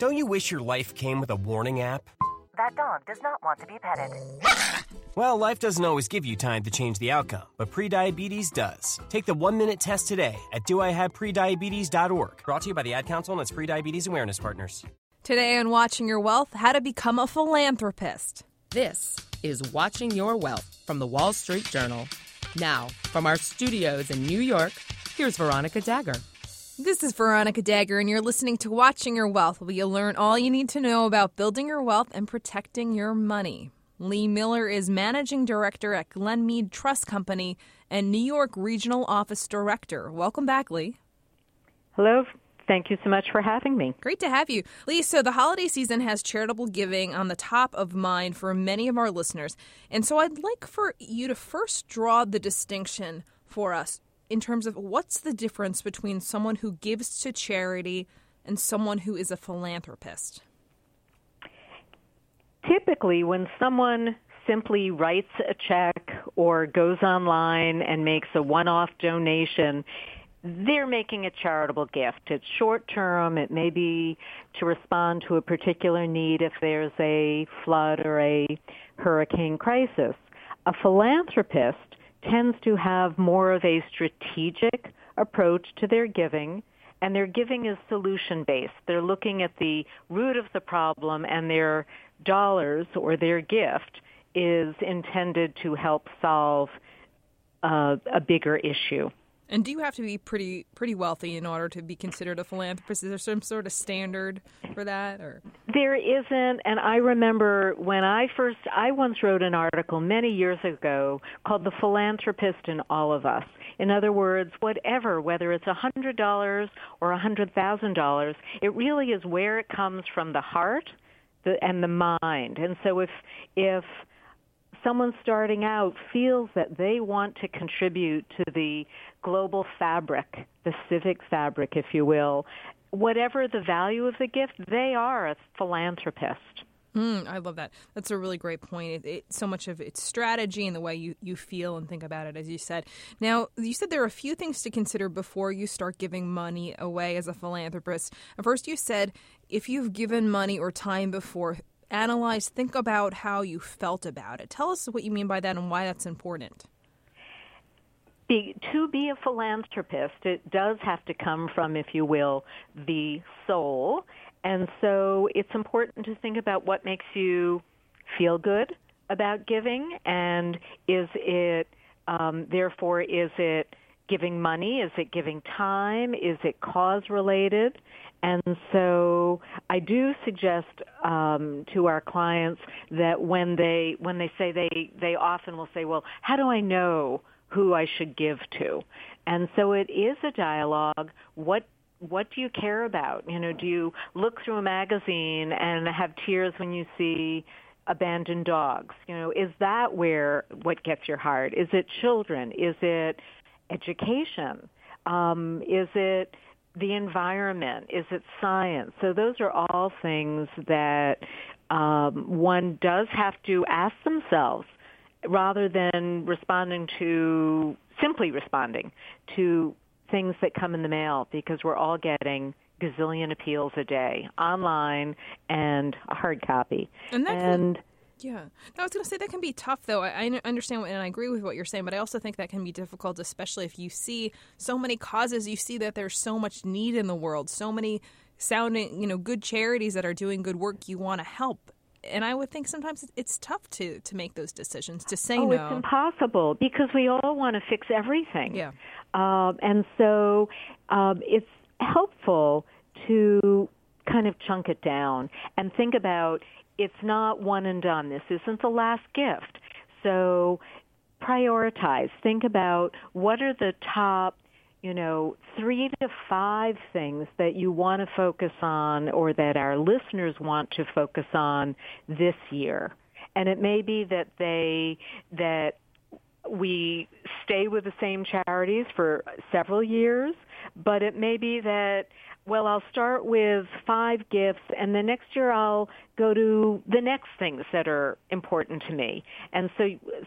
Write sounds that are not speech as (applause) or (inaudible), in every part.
Don't you wish your life came with a warning app? That dog does not want to be petted. (laughs) Well, life doesn't always give you time to change the outcome, but prediabetes does. Take the one minute test today at doihaveprediabetes.org. Brought to you by the Ad Council and its prediabetes awareness partners. Today on Watching Your Wealth, how to become a philanthropist. This is Watching Your Wealth from the Wall Street Journal. Now, from our studios in New York, here's Veronica Dagher. This is Veronica Dagher, and you're listening to Watching Your Wealth, where you learn all you need to know about building your wealth and protecting your money. Lee Miller is Managing Director at Glenmede Trust Company and New York Regional Office Director. Welcome back, Lee. Hello. Thank you so much for having me. Great to have you. Lee, so the holiday season has charitable giving on the top of mind for many of our listeners. And so I'd like for you to first draw the distinction for us in terms of what's the difference between someone who gives to charity and someone who is a philanthropist? Typically, when someone simply writes a check or goes online and makes a one-off donation, they're making a charitable gift. It's short term. It may be to respond to a particular need if there's a flood or a hurricane crisis. A philanthropist tends to have more of a strategic approach to their giving and their giving is solution based. They're looking at the root of the problem and their dollars or their gift is intended to help solve uh, a bigger issue. And do you have to be pretty pretty wealthy in order to be considered a philanthropist? Is there some sort of standard for that or There isn't and I remember when I first I once wrote an article many years ago called The Philanthropist in All of Us. In other words, whatever, whether it's a $100 or a $100,000, it really is where it comes from the heart the, and the mind. And so if if someone starting out feels that they want to contribute to the global fabric, the civic fabric, if you will, whatever the value of the gift, they are a philanthropist. Mm, I love that. That's a really great point. It, it, so much of it's strategy and the way you, you feel and think about it, as you said. Now, you said there are a few things to consider before you start giving money away as a philanthropist. first, you said if you've given money or time before, analyze, think about how you felt about it. Tell us what you mean by that and why that's important. Be, to be a philanthropist, it does have to come from, if you will, the soul. And so it's important to think about what makes you feel good about giving and is it, um, therefore, is it giving money? Is it giving time? Is it cause related? And so I do suggest um, to our clients that when they when they say they they often will say, well, how do I know who I should give to? And so it is a dialogue. What what do you care about? You know, do you look through a magazine and have tears when you see abandoned dogs? You know, is that where what gets your heart? Is it children? Is it education? Um, is it the environment? Is it science? So those are all things that um, one does have to ask themselves rather than responding to simply responding to things that come in the mail because we're all getting gazillion appeals a day online and a hard copy. And, and yeah. I was going to say that can be tough, though. I, I understand and I agree with what you're saying, but I also think that can be difficult, especially if you see so many causes. You see that there's so much need in the world, so many sounding, you know, good charities that are doing good work you want to help. And I would think sometimes it's tough to to make those decisions to say oh, no. it's impossible because we all want to fix everything. Yeah. Um, and so um, it's helpful to kind of chunk it down and think about it's not one and done. This isn't the last gift. So prioritize. Think about what are the top, you know, three to five things that you want to focus on or that our listeners want to focus on this year. And it may be that they, that we stay with the same charities for several years, but it may be that well, I'll start with five gifts, and the next year I'll go to the next things that are important to me. And so,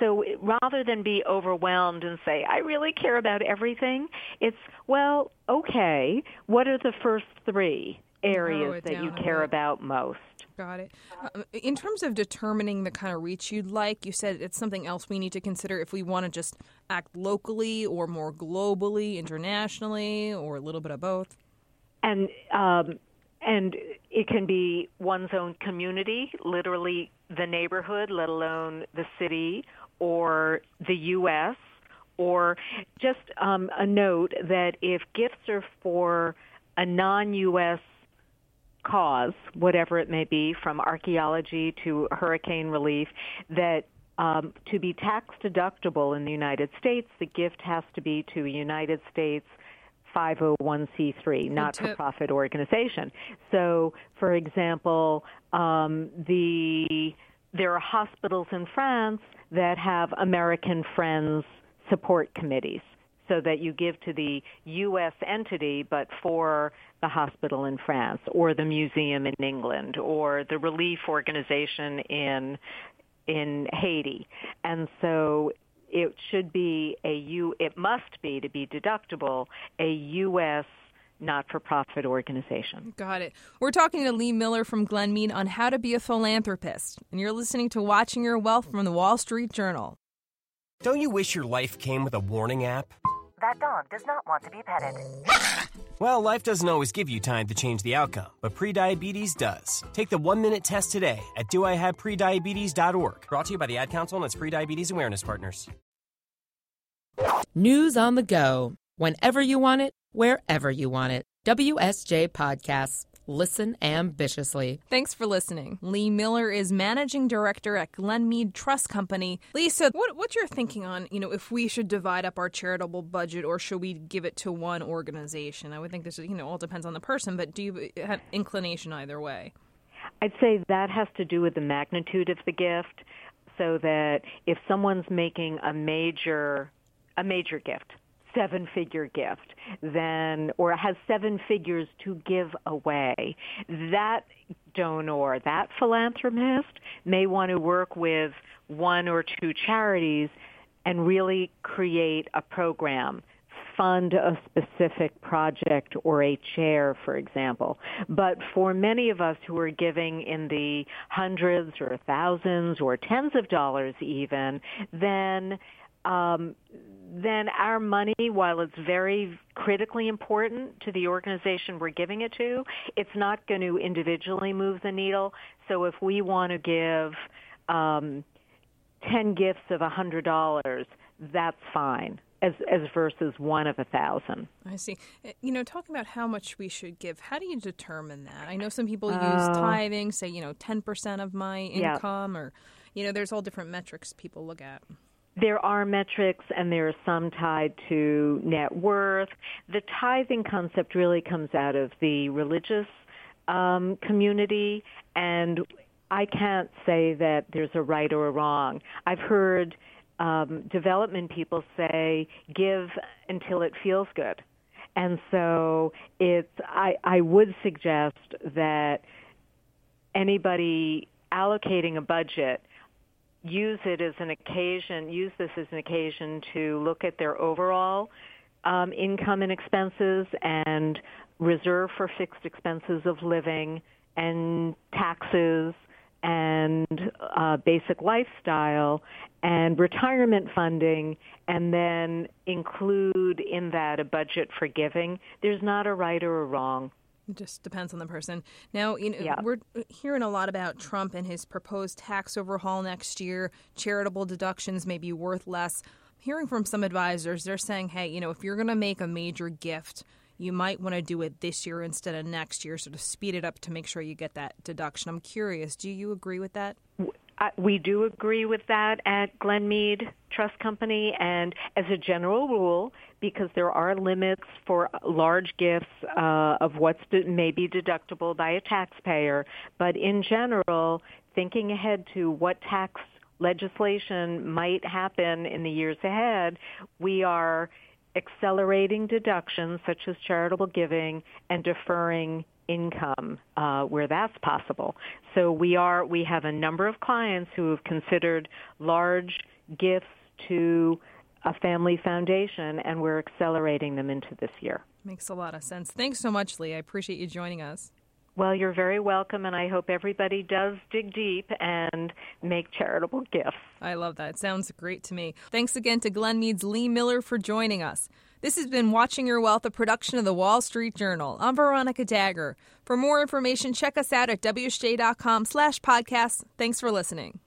so rather than be overwhelmed and say, I really care about everything, it's, well, okay, what are the first three? areas that down you care about most. Got it. Uh, in terms of determining the kind of reach you'd like, you said it's something else we need to consider if we want to just act locally or more globally, internationally, or a little bit of both. And um, and it can be one's own community, literally the neighborhood, let alone the city or the U.S. Or just um, a note that if gifts are for a non-U.S. cause, whatever it may be, from archaeology to hurricane relief, that um, to be tax deductible in the United States, the gift has to be to a United States 501c3, not for profit organization. So, for example, um, the there are hospitals in France that have American Friends support committees so that you give to the U.S. entity, but for the hospital in France, or the museum in England, or the relief organization in in Haiti, and so it should be a U. It must be to be deductible a U.S. not-for-profit organization. Got it. We're talking to Lee Miller from Glenmede on how to be a philanthropist, and you're listening to Watching Your Wealth from the Wall Street Journal. Don't you wish your life came with a warning app? That dog does not want to be petted. (laughs) Well, life doesn't always give you time to change the outcome, but prediabetes does. Take the one minute test today at doihaveprediabetes.org. Brought to you by the Ad Council and its prediabetes awareness partners. News on the go. Whenever you want it, wherever you want it. WSJ Podcasts. Listen ambitiously. Thanks for listening. Lee Miller is managing director at Glenmede Trust Company. Lisa, what, what's your thinking on, you know, if we should divide up our charitable budget or should we give it to one organization? I would think this, you know, all depends on the person, but do you have inclination either way? I'd say that has to do with the magnitude of the gift, so that if someone's making a major a major gift, seven figure gift, then or has seven figures to give away, that donor, that philanthropist may want to work with one or two charities and really create a program fund a specific project or a chair, for example. But for many of us who are giving in the hundreds or thousands or tens of dollars even, then um, then our money, while it's very critically important to the organization we're giving it to, it's not going to individually move the needle. So if we want to give um, 10 gifts of $100, that's fine. As, as versus one of a thousand. I see. Uh, You know, talking about how much we should give, how do you determine that? I know some people use Oh. tithing, say, you know, 10% of my Yeah. income, or, you know, there's all different metrics people look at. There are metrics, and there are some tied to net worth. The tithing concept really comes out of the religious um, community, and I can't say that there's a right or a wrong. I've heard um, development people say, "Give until it feels good," and so it's. I, I would suggest that anybody allocating a budget use it as an occasion, use this as an occasion to look at their overall um, income and expenses and reserve for fixed expenses of living and taxes and uh, basic lifestyle and retirement funding and then include in that a budget for giving. There's not a right or a wrong. It just depends on the person. Now, you know, Yeah. we're hearing a lot about Trump and his proposed tax overhaul next year. Charitable deductions may be worth less. Hearing from some advisors, they're saying, hey, you know, if you're going to make a major gift, you might want to do it this year instead of next year, so to speed it up to make sure you get that deduction. I'm curious, do you agree with that? We do agree with that at Glenmede Trust Company, and as a general rule, because there are limits for large gifts uh, of what's de- may be deductible by a taxpayer, but in general, thinking ahead to what tax legislation might happen in the years ahead, we are accelerating deductions such as charitable giving and deferring income uh, where that's possible. So we are we have a number of clients who have considered large gifts to a family foundation, and we're accelerating them into this year. Makes a lot of sense. Thanks so much, Lee. I appreciate you joining us. Well, you're very welcome, and I hope everybody does dig deep and make charitable gifts. I love that. It sounds great to me. Thanks again to Glenmede's Lee Miller for joining us. This has been Watching Your Wealth, a production of the Wall Street Journal. I'm Veronica Dagher. For more information, check us out at wsj.com slash podcasts. Thanks for listening.